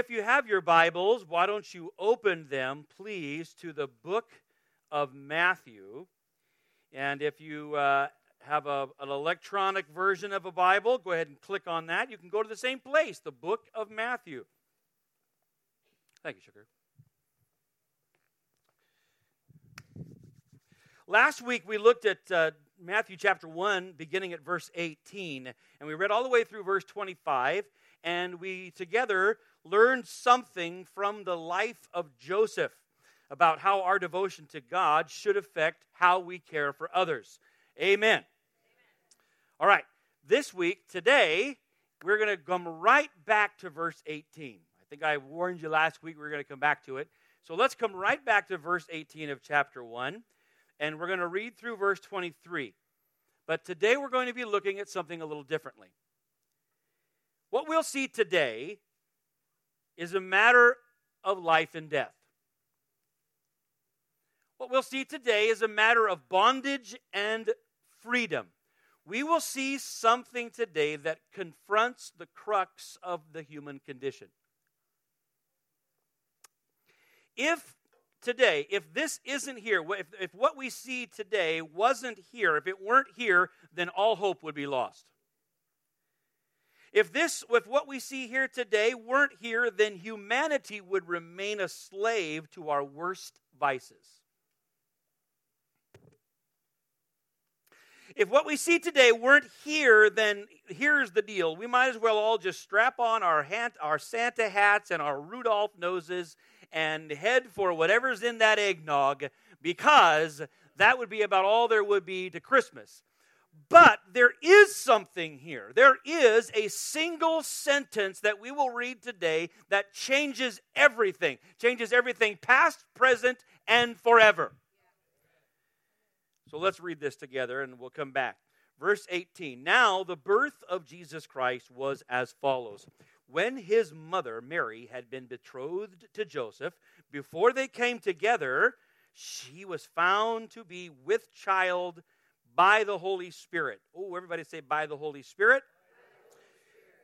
if you have your Bibles, why don't you open them, please, to the book of Matthew? And if you uh, have a, an electronic version of a Bible, go ahead and click on that. You can go to the same place, the book of Matthew. Thank you, Sugar. Last week we looked at uh, Matthew chapter 1, beginning at verse 18, and we read all the way through verse 25, and we together learned something from the life of Joseph about how our devotion to God should affect how we care for others. Amen. All right, this week, today, we're going to come right back to verse 18. I think I warned you last week we are going to come back to it. So let's come right back to verse 18 of chapter 1 and we're going to read through verse 23. But today we're going to be looking at something a little differently. What we'll see today is a matter of life and death. What we'll see today is a matter of bondage and freedom. We will see something today that confronts the crux of the human condition. If today, if this isn't here, if, if what we see today wasn't here, if it weren't here, then all hope would be lost. If this, if what we see here today weren't here, then humanity would remain a slave to our worst vices. If what we see today weren't here, then here's the deal. We might as well all just strap on our, our Santa hats and our Rudolph noses and head for whatever's in that eggnog because that would be about all there would be to Christmas. But there is something here. There is a single sentence that we will read today that changes everything, changes everything past, present, and forever. So let's read this together and we'll come back. Verse 18 Now the birth of Jesus Christ was as follows. When his mother, Mary, had been betrothed to Joseph, before they came together, she was found to be with child by the Holy Spirit. Oh, everybody say, by the Holy Spirit.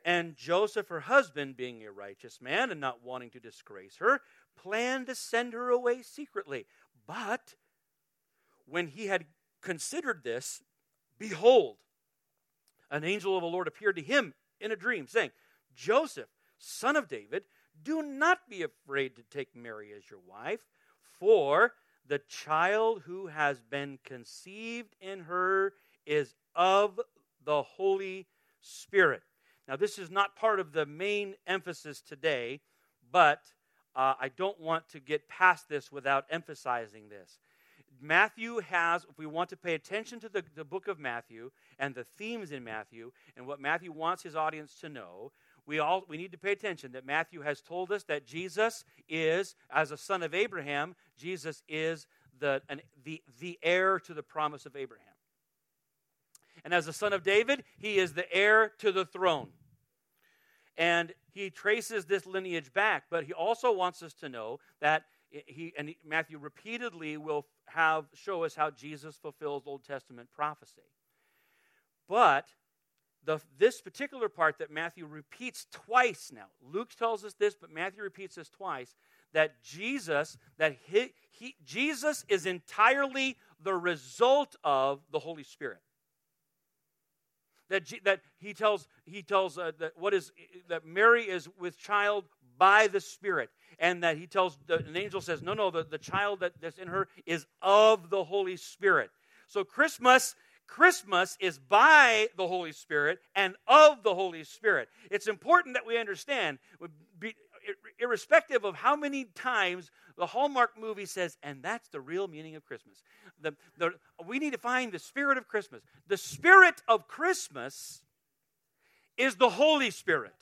And Joseph, her husband, being a righteous man and not wanting to disgrace her, planned to send her away secretly. But when he had considered this, behold, an angel of the Lord appeared to him in a dream, saying, Joseph, son of David, do not be afraid to take Mary as your wife, for the child who has been conceived in her is of the Holy Spirit. Now, this is not part of the main emphasis today, but uh, I don't want to get past this without emphasizing this. Matthew has, if we want to pay attention to the, the book of Matthew and the themes in Matthew and what Matthew wants his audience to know, we all we need to pay attention that Matthew has told us that Jesus is, as a son of Abraham, Jesus is the, an, the, the heir to the promise of Abraham. And as a son of David, he is the heir to the throne. And he traces this lineage back, but he also wants us to know that he and Matthew repeatedly will have show us how Jesus fulfills Old Testament prophecy. But the, this particular part that Matthew repeats twice now. Luke tells us this, but Matthew repeats this twice that Jesus that he, he, Jesus is entirely the result of the Holy Spirit. That, G, that he tells he tells uh, that what is that Mary is with child by the Spirit, and that he tells the, an angel says, no, no, the, the child that, that's in her is of the Holy Spirit. So Christmas Christmas is by the Holy Spirit and of the Holy Spirit. It's important that we understand, irrespective of how many times the Hallmark movie says, and that's the real meaning of Christmas. The, the, we need to find the spirit of Christmas. The spirit of Christmas is the Holy Spirit.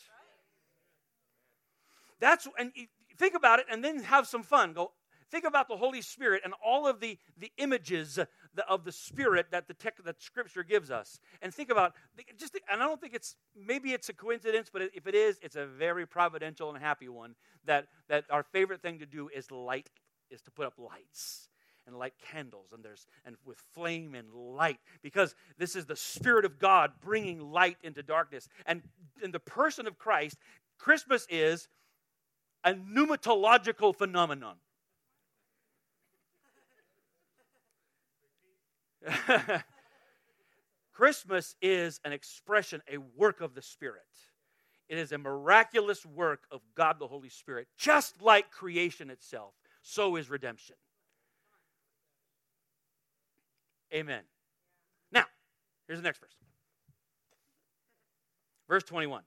That's and think about it and then have some fun. Go think about the Holy Spirit and all of the, the images uh, of the Spirit that the tech, that Scripture gives us, and think about just. And I don't think it's maybe it's a coincidence, but if it is, it's a very providential and happy one. That that our favorite thing to do is light, is to put up lights and light candles and there's and with flame and light because this is the spirit of god bringing light into darkness and in the person of christ christmas is a pneumatological phenomenon. Christmas is an expression, a work of the Spirit. It is a miraculous work of God the Holy Spirit. Just like creation itself, so is redemption. Amen. Now, here's the next verse. Verse 21.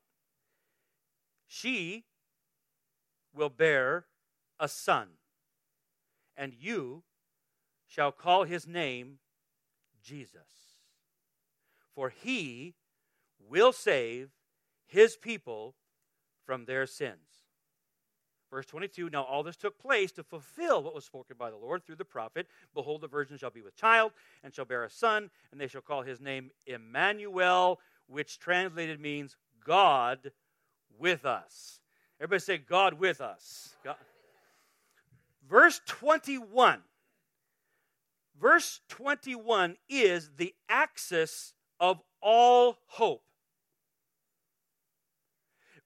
She will bear a son, and you shall call his name Jesus. For he will save his people from their sins. Verse 22 Now all this took place to fulfill what was spoken by the Lord through the prophet. Behold, the virgin shall be with child, and shall bear a son, and they shall call his name Emmanuel, which translated means God with us. Everybody say, God with us. God. Verse 21. Verse 21 is the axis of all hope.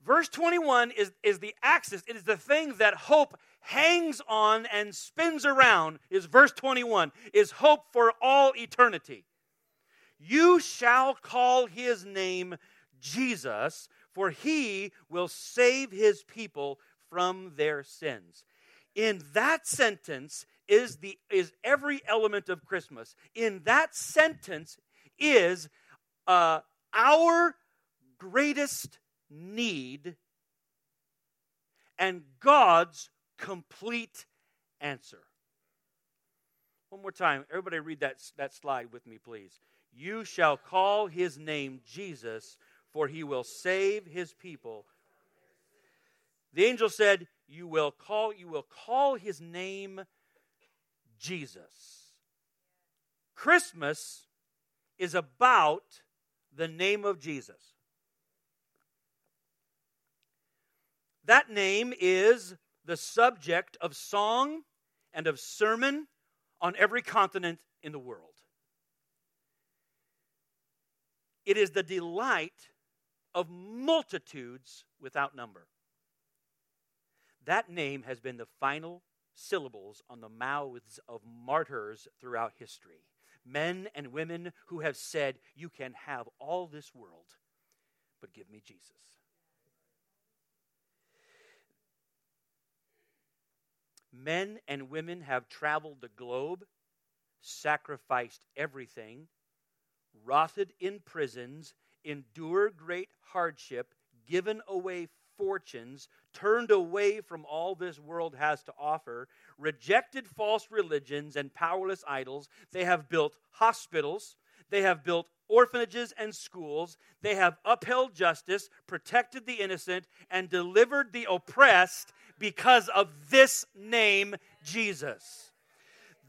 Verse 21 is, is the axis, it is the thing that hope hangs on and spins around, is verse 21, is hope for all eternity. You shall call his name Jesus, for he will save his people from their sins. In that sentence is the is every element of Christmas. In that sentence is uh, our greatest need and God's complete answer. One more time. Everybody read that, that slide with me, please. You shall call his name Jesus, for he will save his people. The angel said, You will call, you will call his name Jesus. Christmas is about the name of Jesus. That name is the subject of song and of sermon on every continent in the world. It is the delight of multitudes without number. That name has been the final syllables on the mouths of martyrs throughout history. Men and women who have said, You can have all this world, but give me Jesus. Men and women have traveled the globe, sacrificed everything, rotted in prisons, endured great hardship, given away fortunes, turned away from all this world has to offer, rejected false religions and powerless idols. They have built hospitals, they have built orphanages and schools. They have upheld justice, protected the innocent, and delivered the oppressed because of this name, Jesus.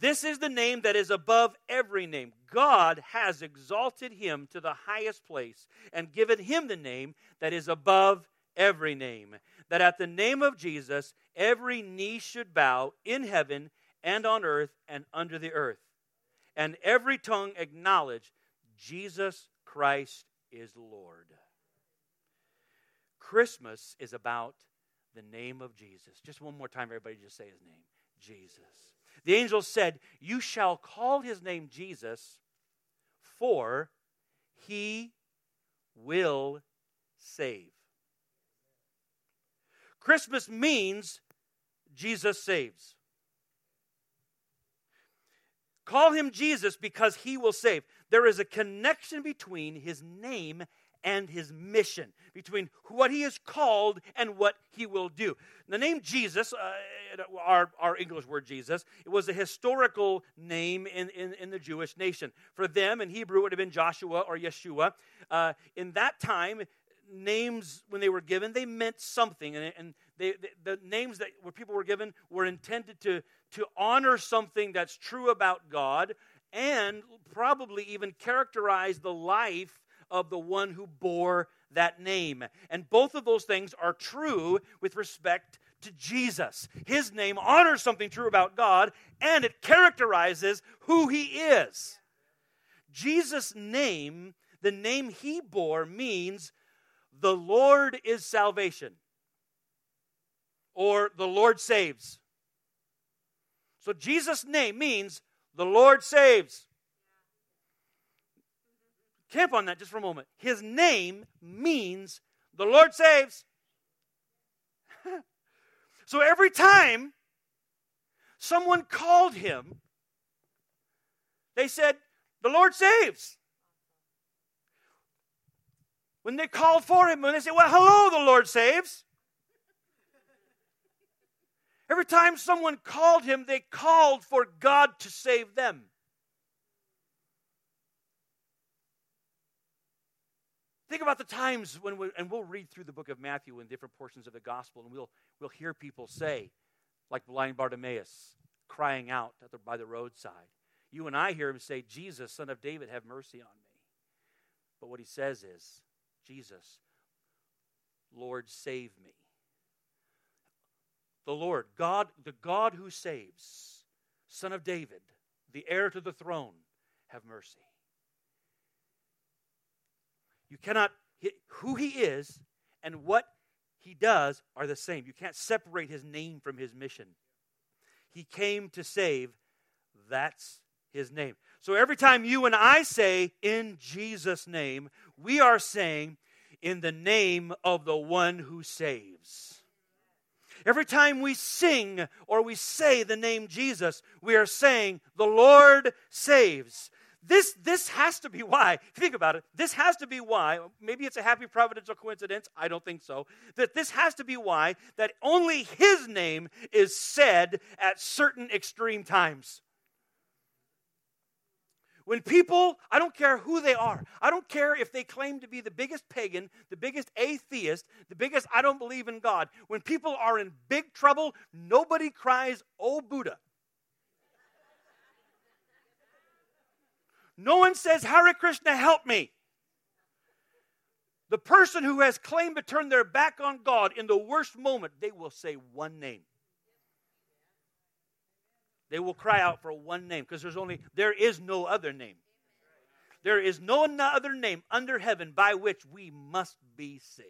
This is the name that is above every name. God has exalted him to the highest place and given him the name that is above every name. That at the name of Jesus, every knee should bow in heaven and on earth and under the earth, and every tongue acknowledge Jesus Christ is Lord. Christmas is about the name of Jesus. Just one more time, everybody, just say his name Jesus. The angel said, You shall call his name Jesus, for he will save. Christmas means Jesus saves. Call him Jesus because he will save. There is a connection between his name and his mission, between what he is called and what he will do. The name Jesus, uh, our, our English word Jesus, it was a historical name in, in, in, the Jewish nation. For them, in Hebrew, it would have been Joshua or Yeshua. Uh, in that time, names, when they were given, they meant something. And, and they, the, the names that where people were given were intended to, to honor something that's true about God and probably even characterize the life of the one who bore that name. And both of those things are true with respect to Jesus. His name honors something true about God and it characterizes who he is. Jesus' name, the name he bore, means the Lord is salvation. or the Lord saves. So Jesus' name means the Lord saves. Camp on that just for a moment. His name means the Lord saves. so every time someone called him, they said, The Lord saves. When they called for him, when they said, Well, hello, the Lord saves. Every time someone called him, they called for God to save them. Think about the times when we, and we'll read through the book of Matthew in different portions of the gospel, and we'll, we'll hear people say, like blind Bartimaeus, crying out the, by the roadside. You and I hear him say, Jesus, son of David, have mercy on me. But what he says is, Jesus, Lord, save me the Lord, God, the God who saves, Son of David, the heir to the throne, have mercy. You cannot, who he is and what he does are the same. You can't separate his name from his mission. He came to save, that's his name. So every time you and I say in Jesus' name, we are saying in the name of the one who saves. Every time we sing or we say the name Jesus, we are saying, The Lord saves. This, this has to be why, think about it, this has to be why, maybe it's a happy providential coincidence, I don't think so, that this has to be why that only His name is said at certain extreme times. When people, I don't care who they are, I don't care if they claim to be the biggest pagan, the biggest atheist, the biggest I don't believe in God, when people are in big trouble, nobody cries, Oh Buddha. No one says, Hare Krishna, help me. The person who has claimed to turn their back on God in the worst moment, they will say one name they will cry out for one name because there's only there is no other name. There is no other name under heaven by which we must be saved.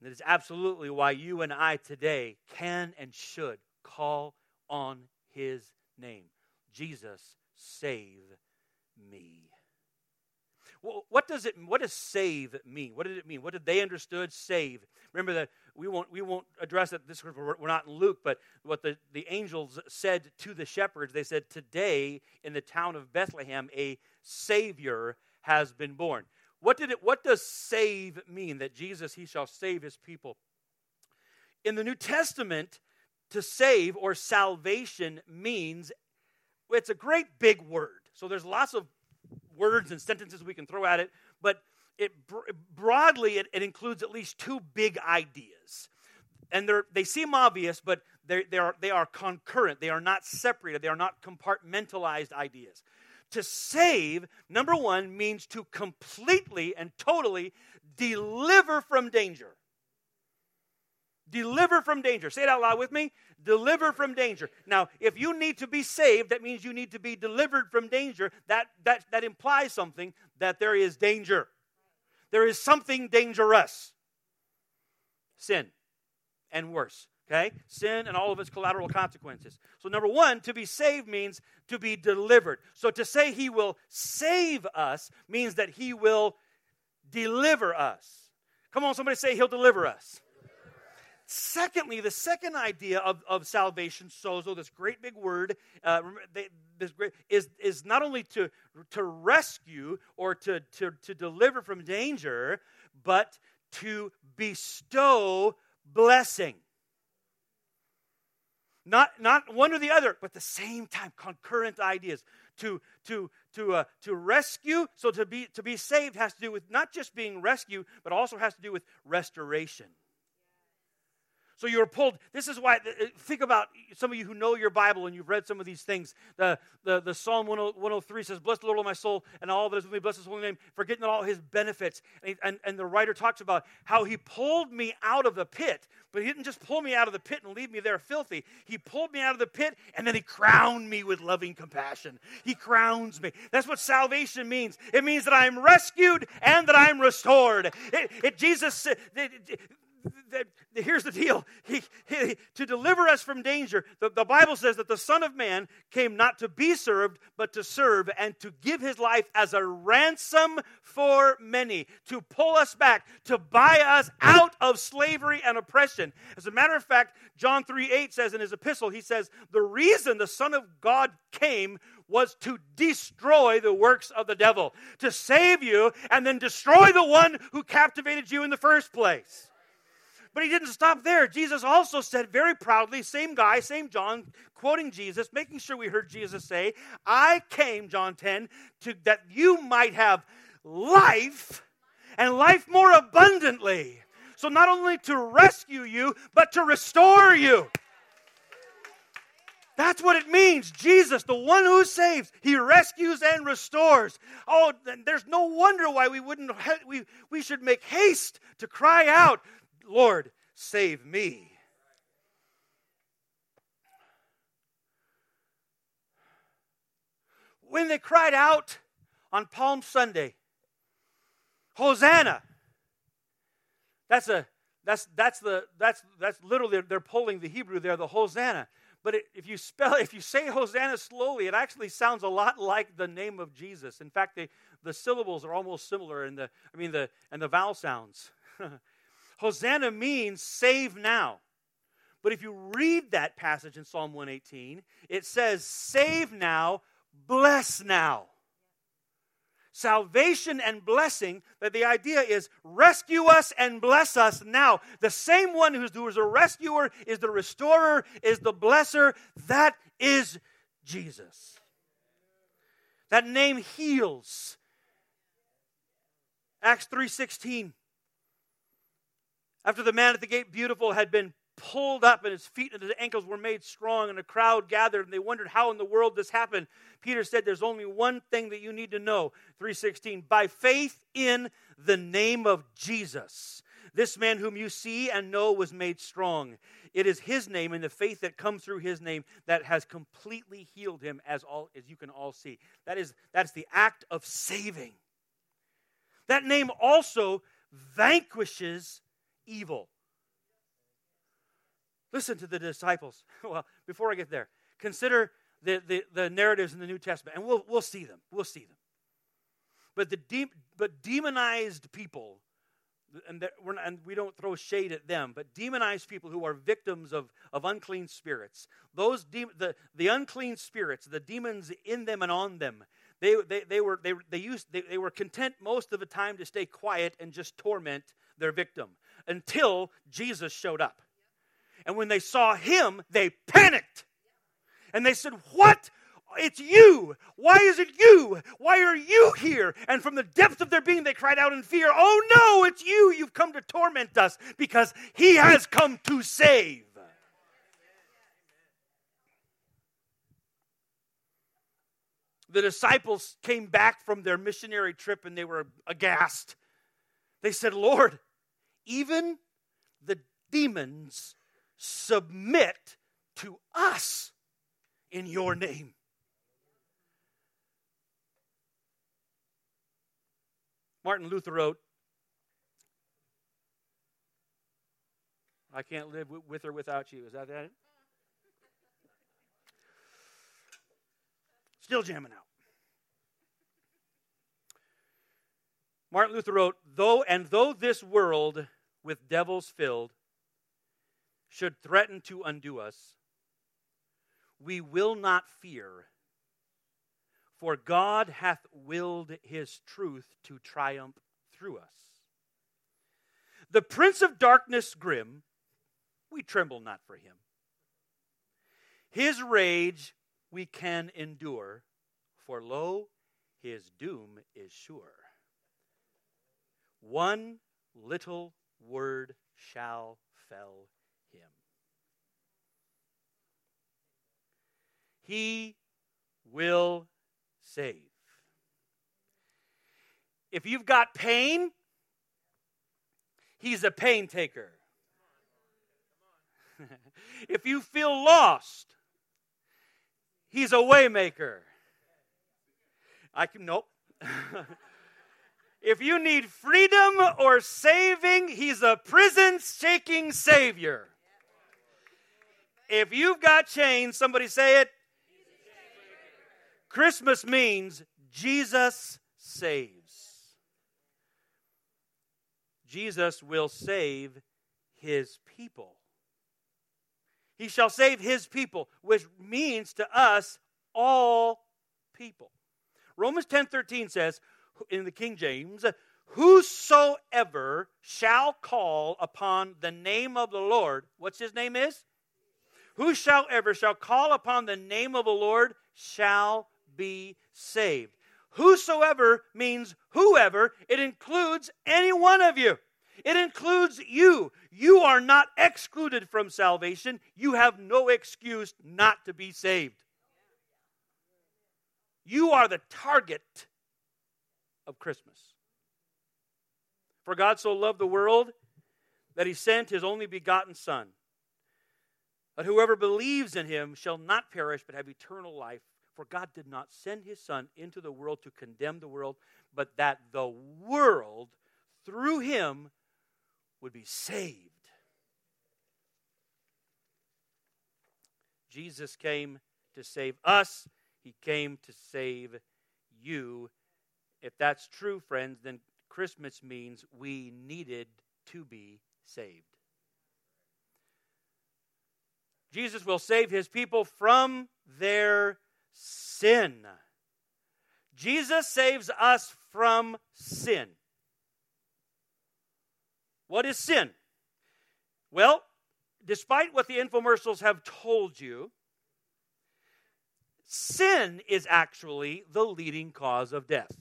That is absolutely why you and I today can and should call on his name. Jesus, save me. What does it what does save mean? What did it mean? What did they understood save? Remember that we won't we won't address it this we're not in Luke, but what the, the angels said to the shepherds, they said, Today in the town of Bethlehem a Savior has been born. What did it what does save mean? That Jesus he shall save his people. In the New Testament, to save or salvation means it's a great big word. So there's lots of words and sentences we can throw at it, but it broadly it, it includes at least two big ideas. And they seem obvious, but they they are they are concurrent. They are not separated. They are not compartmentalized ideas. To save, number one, means to completely and totally deliver from danger. Deliver from danger. Say it out loud with me. Deliver from danger. Now, if you need to be saved, that means you need to be delivered from danger. That, that, that implies something that there is danger. There is something dangerous. Sin and worse. Okay? Sin and all of its collateral consequences. So, number one, to be saved means to be delivered. So, to say he will save us means that he will deliver us. Come on, somebody say he'll deliver us. Secondly, the second idea of, of salvation, sozo, this great big word, uh, they, this great, is, is not only to, to rescue or to, to, to deliver from danger, but to bestow blessing. Not, not one or the other, but the same time, concurrent ideas. To, to, to, uh, to rescue, so to be, to be saved has to do with not just being rescued, but also has to do with restoration. So you're pulled. This is why, uh, think about some of you who know your Bible and you've read some of these things. The, the, the Psalm 103 says, Bless the Lord, O my soul, and all that is with me, bless his holy name, forgetting all his benefits. And, and, and the writer talks about how he pulled me out of the pit, but he didn't just pull me out of the pit and leave me there filthy. He pulled me out of the pit and then he crowned me with loving compassion. He crowns me. That's what salvation means. It means that I'm rescued and that I'm restored. It, it Jesus, here's the deal he, he, to deliver us from danger the, the bible says that the son of man came not to be served but to serve and to give his life as a ransom for many to pull us back to buy us out of slavery and oppression as a matter of fact john 3 8 says in his epistle he says the reason the son of god came was to destroy the works of the devil, to save you and then destroy the one who captivated you in the first place. But he didn't stop there. Jesus also said very proudly, same guy, same John, quoting Jesus, making sure we heard Jesus say, I came, John 10, to that you might have life and life more abundantly. So not only to rescue you, but to restore you. That's what it means. Jesus, the one who saves, he rescues and restores. Oh, there's no wonder why we wouldn't we we should make haste to cry out Lord, save me. When they cried out on Palm Sunday, Hosanna. That's a that's that's the that's that's literally they're pulling the Hebrew there, the Hosanna. But it, if you spell if you say Hosanna slowly, it actually sounds a lot like the name of Jesus. In fact, they, the syllables are almost similar in the I mean the and the vowel sounds. Hosanna means save now. But if you read that passage in Psalm 118, it says, save now, bless now. Salvation and blessing, that the idea is rescue us and bless us now. The same one who's a rescuer, is the restorer, is the blesser. That is Jesus. That name heals. Acts 3:16 after the man at the gate, beautiful, had been pulled up and his feet and his ankles were made strong and a crowd gathered and they wondered how in the world this happened. Peter said there's only one thing that you need to know. 316 by faith in the name of jesus this man whom you see and know was made strong. It is his name and the faith that comes through his name that has completely healed him as all as you can all see. That is that's the act of saving. That name also vanquishes evil. Listen to the disciples. Well, before I get there, consider the, the, the narratives in the New Testament, and we'll, we'll see them. We'll see them. But, the de- but demonized people, and, not, and, we don't throw shade at them, but demonized people who are victims of, of unclean spirits, those de- the, the unclean spirits, the demons in them and on them, they, they, they, were, they, they, used, they, they were content most of the time to stay quiet and just torment their victim until Jesus showed up. And when they saw him, they panicked. And they said, What? It's you. Why is it you? Why are you here? And from the depth of their being, they cried out in fear, Oh no, it's you. You've come to torment us because he has come to save. The disciples came back from their missionary trip and they were aghast. They said, Lord, even the demons submit to us in your name. Martin Luther wrote, I can't live with or without you. Is that it? Still jamming out. Martin Luther wrote, though and though this world with devils filled should threaten to undo us, we will not fear, for God hath willed his truth to triumph through us. The prince of darkness grim, we tremble not for him. His rage we can endure, for lo, his doom is sure. One little word shall fell him. He will save. If you've got pain, he's a pain taker. if you feel lost, he's a waymaker. I can nope. if you need freedom or saving, he's a prison shaking savior. If you've got chains, somebody say it. Christmas means Jesus saves. Jesus will save his people. He shall save his people, which means to us all people. Romans 10:13 says in the King James, whosoever shall call upon the name of the Lord, what's his name is? Whosoever shall call upon the name of the Lord shall be saved. Whosoever means whoever, it includes any one of you. It includes you. You are not excluded from salvation. You have no excuse not to be saved. You are the target of Christmas. For God so loved the world that he sent his only begotten Son, that whoever believes in him shall not perish but have eternal life. For God did not send his Son into the world to condemn the world, but that the world through him would be saved. Jesus came to save us, he came to save you. If that's true, friends, then Christmas means we needed to be saved. Jesus will save his people from their sin. Jesus saves us from sin. What is sin? Well, despite what the infomercials have told you, sin is actually the leading cause of death.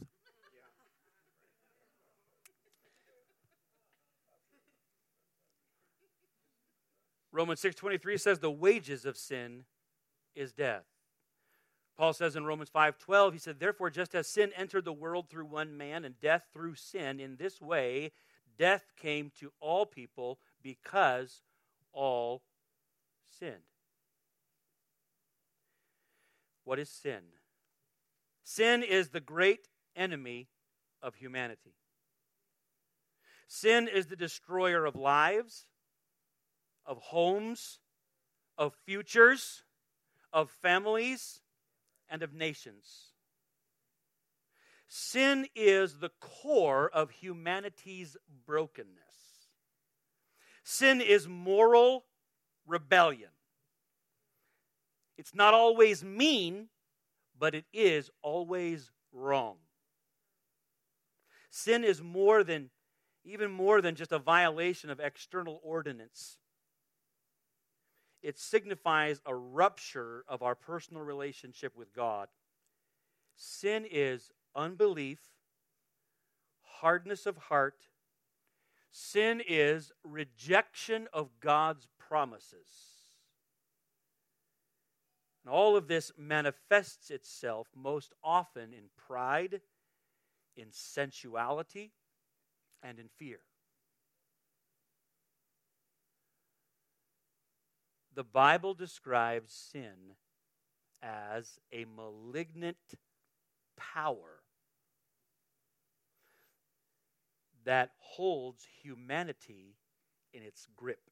Romans 6:23 says the wages of sin is death. Paul says in Romans 5:12, he said, "Therefore just as sin entered the world through one man and death through sin, in this way death came to all people because all sinned." What is sin? Sin is the great enemy of humanity. Sin is the destroyer of lives, of homes, of futures, of families, and of nations. Sin is the core of humanity's brokenness. Sin is moral rebellion. It's not always mean, but it is always wrong. Sin is more than, even more than just a violation of external ordinance it signifies a rupture of our personal relationship with God. Sin is unbelief, hardness of heart. Sin is rejection of God's promises. And all of this manifests itself most often in pride, in sensuality, and in fear. The Bible describes sin as a malignant power that holds humanity in its grip.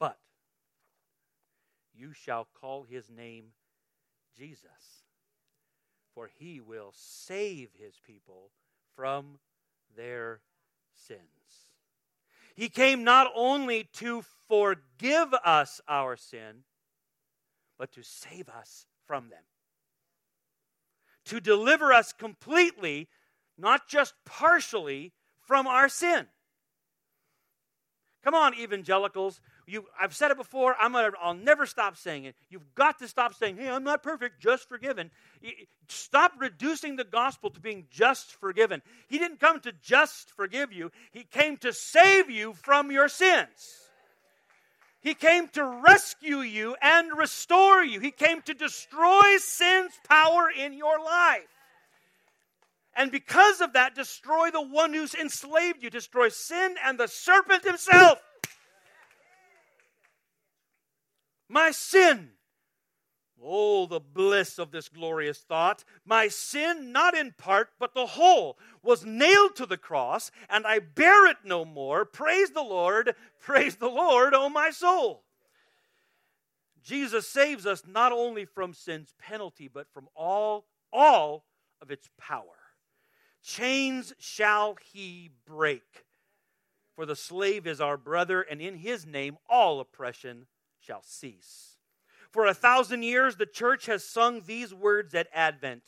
But you shall call his name Jesus, for he will save his people from their sins. He came not only to forgive us our sin, but to save us from them. To deliver us completely, not just partially, from our sin. Come on, evangelicals. You, I've said it before. I'm gonna, I'll never stop saying it. You've got to stop saying, hey, I'm not perfect, just forgiven. Stop reducing the gospel to being just forgiven. He didn't come to just forgive you, He came to save you from your sins. He came to rescue you and restore you. He came to destroy sin's power in your life. And because of that, destroy the one who's enslaved you, destroy sin and the serpent himself. My sin. Oh, the bliss of this glorious thought. My sin, not in part, but the whole, was nailed to the cross, and I bear it no more. Praise the Lord, praise the Lord, O oh my soul. Jesus saves us not only from sin's penalty, but from all, all of its power. Chains shall he break. For the slave is our brother, and in his name all oppression shall cease. For a thousand years, the church has sung these words at Advent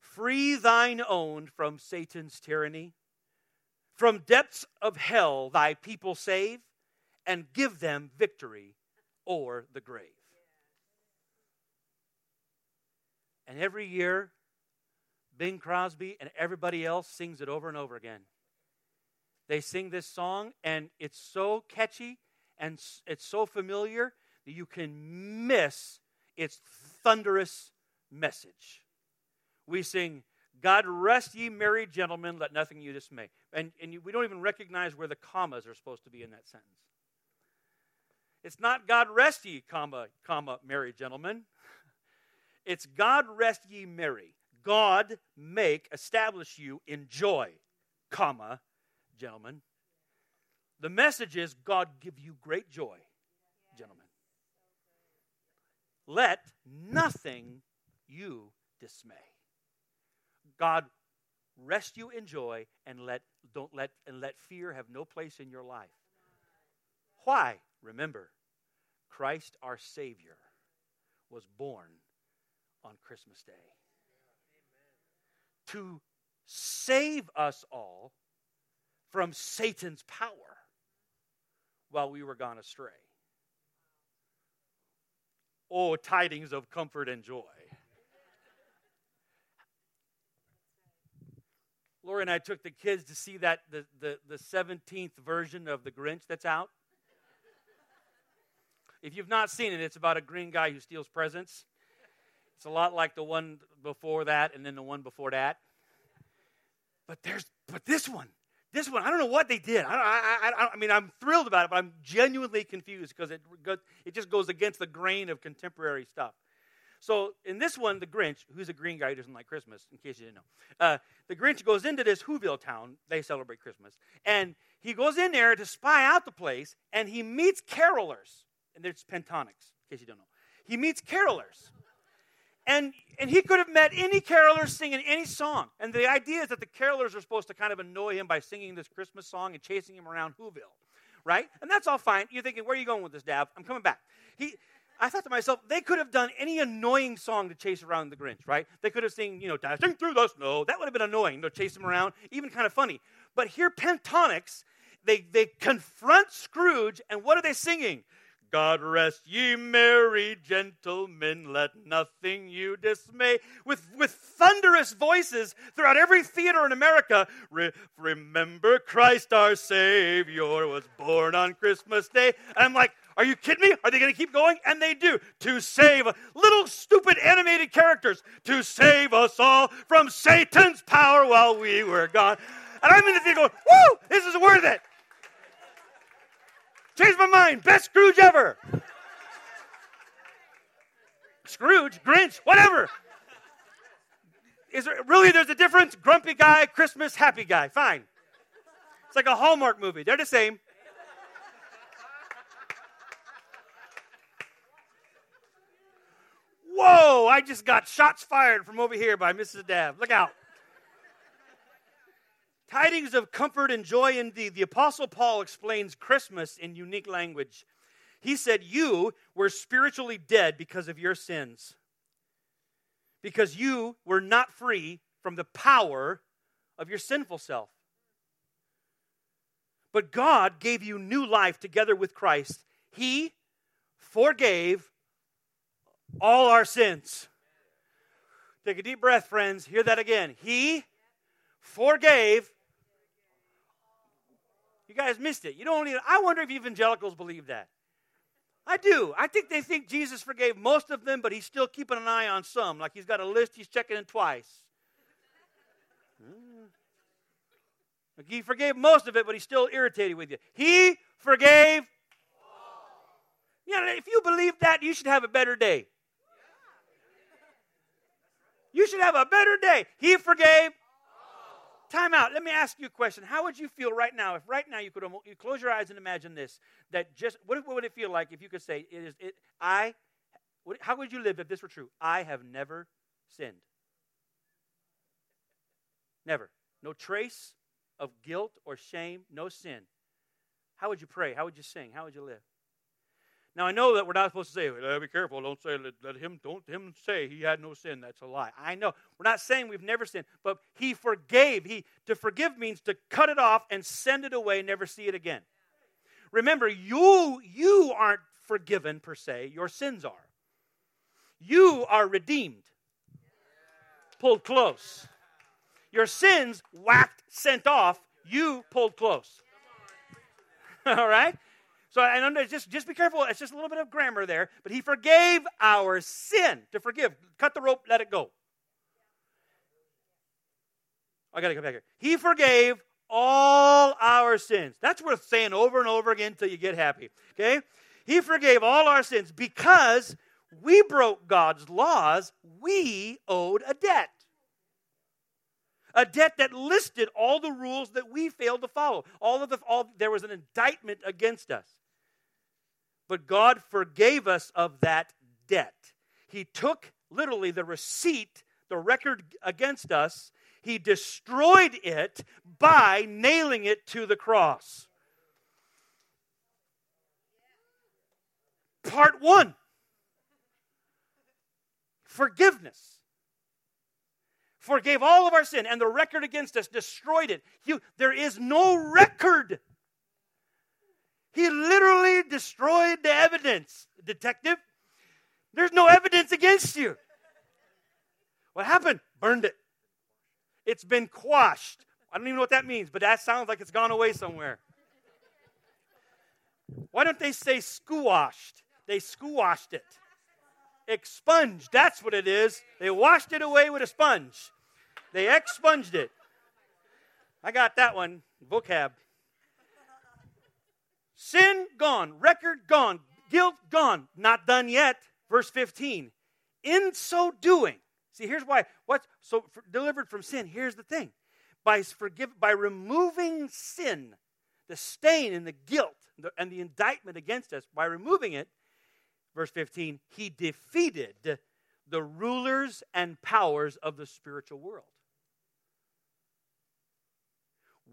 Free thine own from Satan's tyranny. From depths of hell, thy people save, and give them victory o'er the grave. And every year, Bing Crosby and everybody else sings it over and over again. They sing this song, and it's so catchy and it's so familiar that you can miss its thunderous message. We sing, God rest ye merry gentlemen, let nothing you dismay. And, and we don't even recognize where the commas are supposed to be in that sentence. It's not God rest ye, comma, comma, merry gentlemen. It's God rest ye merry. God make, establish you in joy, comma, gentlemen. The message is God give you great joy, gentlemen. Let nothing you dismay. God rest you in joy and let don't let and let fear have no place in your life. Why? Remember, Christ our Savior was born on Christmas Day to save us all from Satan's power while we were gone astray. Oh, tidings of comfort and joy. Lori and I took the kids to see that the, the, the 17th version of The Grinch that's out. If you've not seen it, it's about a green guy who steals presents. It's a lot like the one before that and then the one before that. But there's but this one, this one, I don't know what they did. I, I, I, I mean, I'm thrilled about it, but I'm genuinely confused because it, it just goes against the grain of contemporary stuff. So in this one, the Grinch, who's a green guy who doesn't like Christmas, in case you didn't know, uh, the Grinch goes into this Whoville town. They celebrate Christmas, and he goes in there to spy out the place, and he meets carolers, and there's Pentatonix, in case you don't know. He meets carolers, and, and he could have met any caroler singing any song. And the idea is that the carolers are supposed to kind of annoy him by singing this Christmas song and chasing him around Whoville, right? And that's all fine. You're thinking, where are you going with this, Dav? I'm coming back. He, I thought to myself, they could have done any annoying song to chase around the Grinch, right? They could have sing, you know, dashing through the snow. That would have been annoying to chase him around, even kind of funny. But here, Pentatonix, they, they confront Scrooge, and what are they singing? God rest ye merry gentlemen, let nothing you dismay. With, with thunderous voices throughout every theater in America, Re- remember Christ our Savior was born on Christmas Day. And I'm like, are you kidding me? Are they going to keep going? And they do. To save little stupid animated characters, to save us all from Satan's power while we were gone. And I'm in the theater going, woo, this is worth it. Changed my mind. Best Scrooge ever. Scrooge, Grinch, whatever. Is there really there's a difference? Grumpy guy, Christmas, happy guy. Fine. It's like a Hallmark movie. They're the same. Whoa, I just got shots fired from over here by Mrs. Dav. Look out. Tidings of comfort and joy indeed. The Apostle Paul explains Christmas in unique language. He said, You were spiritually dead because of your sins, because you were not free from the power of your sinful self. But God gave you new life together with Christ. He forgave all our sins. Take a deep breath, friends. Hear that again. He forgave. You guys missed it. You don't need. I wonder if evangelicals believe that. I do. I think they think Jesus forgave most of them, but he's still keeping an eye on some. Like he's got a list, he's checking it twice. Hmm. Like he forgave most of it, but he's still irritated with you. He forgave. Yeah, if you believe that, you should have a better day. You should have a better day. He forgave. Time out. Let me ask you a question. How would you feel right now if right now you could you close your eyes and imagine this? That just what, what would it feel like if you could say it is it I what, how would you live if this were true? I have never sinned. Never. No trace of guilt or shame, no sin. How would you pray? How would you sing? How would you live? Now I know that we're not supposed to say, well, "Be careful! Don't say let, let, him don't him say he had no sin." That's a lie. I know we're not saying we've never sinned, but he forgave. He to forgive means to cut it off and send it away, never see it again. Remember, you you aren't forgiven per se. Your sins are. You are redeemed, pulled close. Your sins whacked, sent off. You pulled close. All right. So and just just be careful. It's just a little bit of grammar there. But he forgave our sin. To forgive, cut the rope, let it go. I got to come back here. He forgave all our sins. That's worth saying over and over again until you get happy. Okay? He forgave all our sins because we broke God's laws. We owed a debt. A debt that listed all the rules that we failed to follow. All of the all there was an indictment against us. But God forgave us of that debt. He took literally the receipt, the record against us, he destroyed it by nailing it to the cross. Part one forgiveness. Forgave all of our sin, and the record against us destroyed it. You, there is no record he literally destroyed the evidence, detective. There's no evidence against you. What happened? Burned it. It's been quashed. I don't even know what that means, but that sounds like it's gone away somewhere. Why don't they say squashed? They squashed it. Expunged. That's what it is. They washed it away with a sponge. They expunged it. I got that one. Vocab. Sin gone, record gone, guilt gone, not done yet. Verse 15. In so doing, see, here's why. What's so for, delivered from sin? Here's the thing: by forgive, by removing sin, the stain and the guilt the, and the indictment against us, by removing it, verse 15, he defeated the rulers and powers of the spiritual world.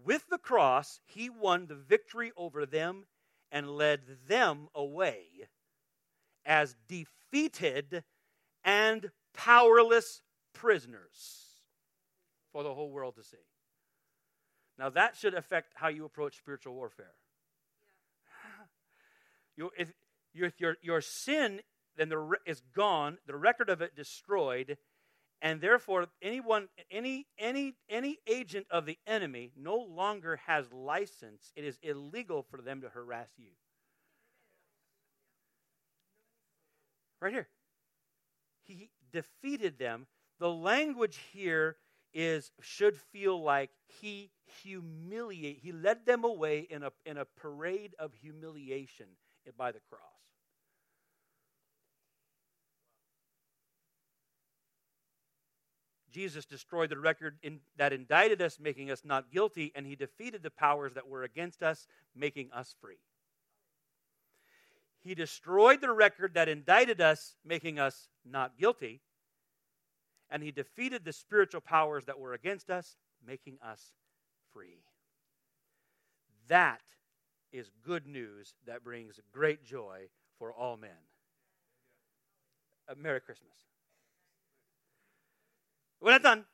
With the cross, he won the victory over them and led them away as defeated and powerless prisoners for the whole world to see. Now, that should affect how you approach spiritual warfare. if, if your, your sin then the, is gone, the record of it destroyed, and therefore anyone any any any agent of the enemy no longer has license. It is illegal for them to harass you. Right here. He defeated them. The language here is should feel like he humiliate he led them away in a in a parade of humiliation by the cross Jesus destroyed the record in, that indicted us, making us not guilty, and he defeated the powers that were against us, making us free. He destroyed the record that indicted us, making us not guilty, and he defeated the spiritual powers that were against us, making us free. That is good news that brings great joy for all men. Uh, Merry Christmas. We're not done.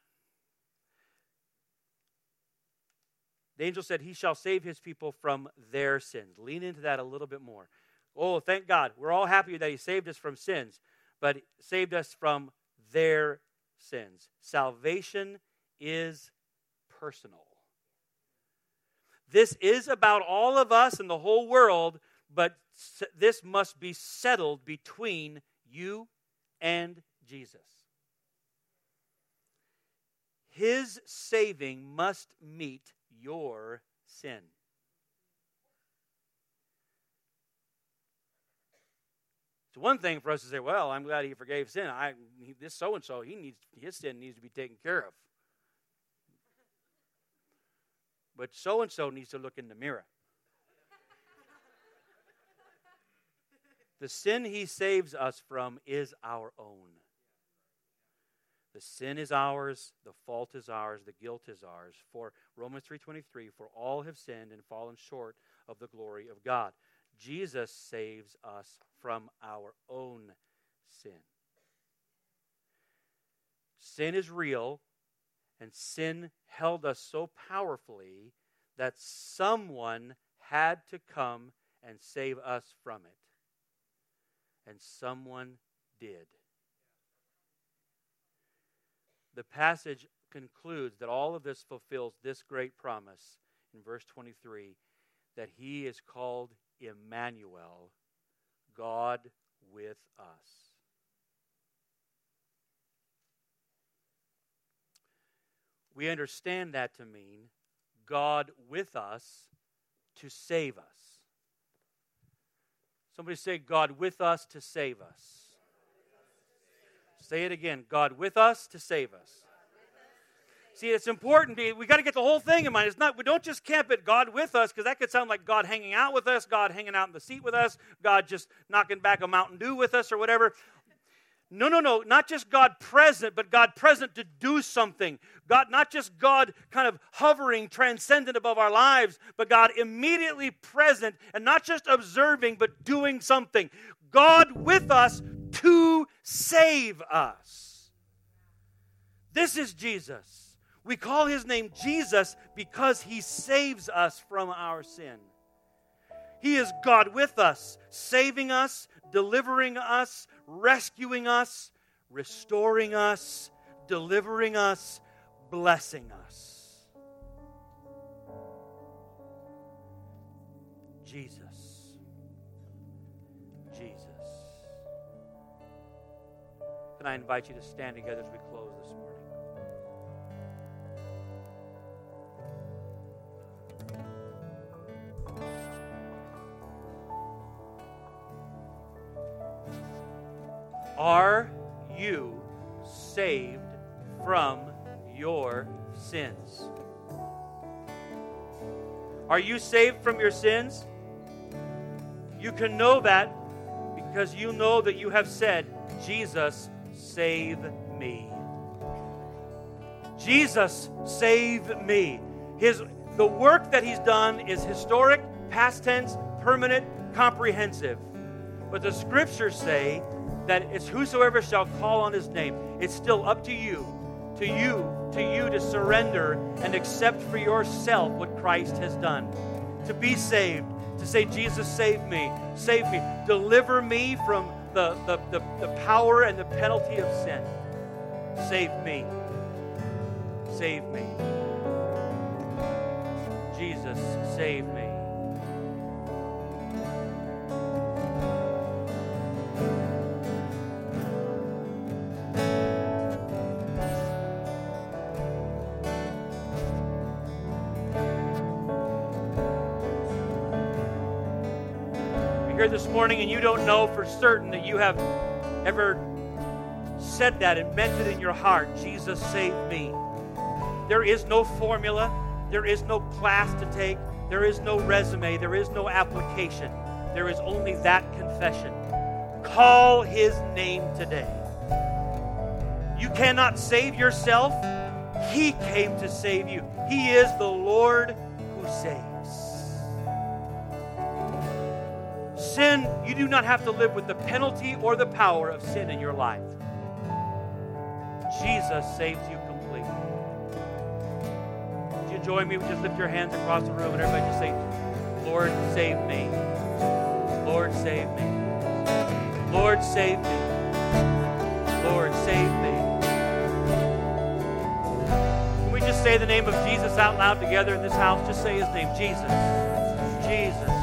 The angel said, He shall save his people from their sins. Lean into that a little bit more. Oh, thank God. We're all happy that He saved us from sins, but saved us from their sins. Salvation is personal. This is about all of us and the whole world, but this must be settled between you and Jesus. His saving must meet your sin. It's one thing for us to say, "Well, I'm glad he forgave sin. I this so and so, he needs his sin needs to be taken care of." But so and so needs to look in the mirror. the sin he saves us from is our own. The sin is ours, the fault is ours, the guilt is ours. For Romans 3:23, for all have sinned and fallen short of the glory of God. Jesus saves us from our own sin. Sin is real, and sin held us so powerfully that someone had to come and save us from it. And someone did. The passage concludes that all of this fulfills this great promise in verse 23 that he is called Emmanuel, God with us. We understand that to mean God with us to save us. Somebody say, God with us to save us. Say it again God with us to save us. See, it's important. We got to get the whole thing in mind. It's not. We don't just camp at God with us because that could sound like God hanging out with us, God hanging out in the seat with us, God just knocking back a Mountain Dew with us or whatever. No, no, no. Not just God present, but God present to do something. God, not just God kind of hovering, transcendent above our lives, but God immediately present and not just observing, but doing something. God with us to save us. This is Jesus. We call his name Jesus because he saves us from our sin. He is God with us, saving us, delivering us, rescuing us, restoring us, delivering us, blessing us. Jesus. Can I invite you to stand together as we close this morning? Are you saved from your sins? Are you saved from your sins? You can know that because you know that you have said, Jesus, save me. Jesus, save me. His, the work that he's done is historic, past tense, permanent, comprehensive. But the scriptures say that it's whosoever shall call on his name. It's still up to you, to you, to you to surrender and accept for yourself what Christ has done. To be saved, to say, Jesus, save me, save me, deliver me from the, the, the, the power and the penalty of sin. Save me. Save me. Jesus, save me. Here this morning and you don't know for certain that you have ever said that and meant it in your heart Jesus, save me. There is no formula, there is no class to take, there is no resume, there is no application. There is only that confession. Call his name today. You cannot save yourself. He came to save you. He is the Lord who saves. You do not have to live with the penalty or the power of sin in your life. Jesus saves you completely. Would you join me? Just lift your hands across the room and everybody just say, Lord, save me. Lord, save me. Lord, save me. Lord, save me. Can we just say the name of Jesus out loud together in this house? Just say his name, Jesus. Jesus.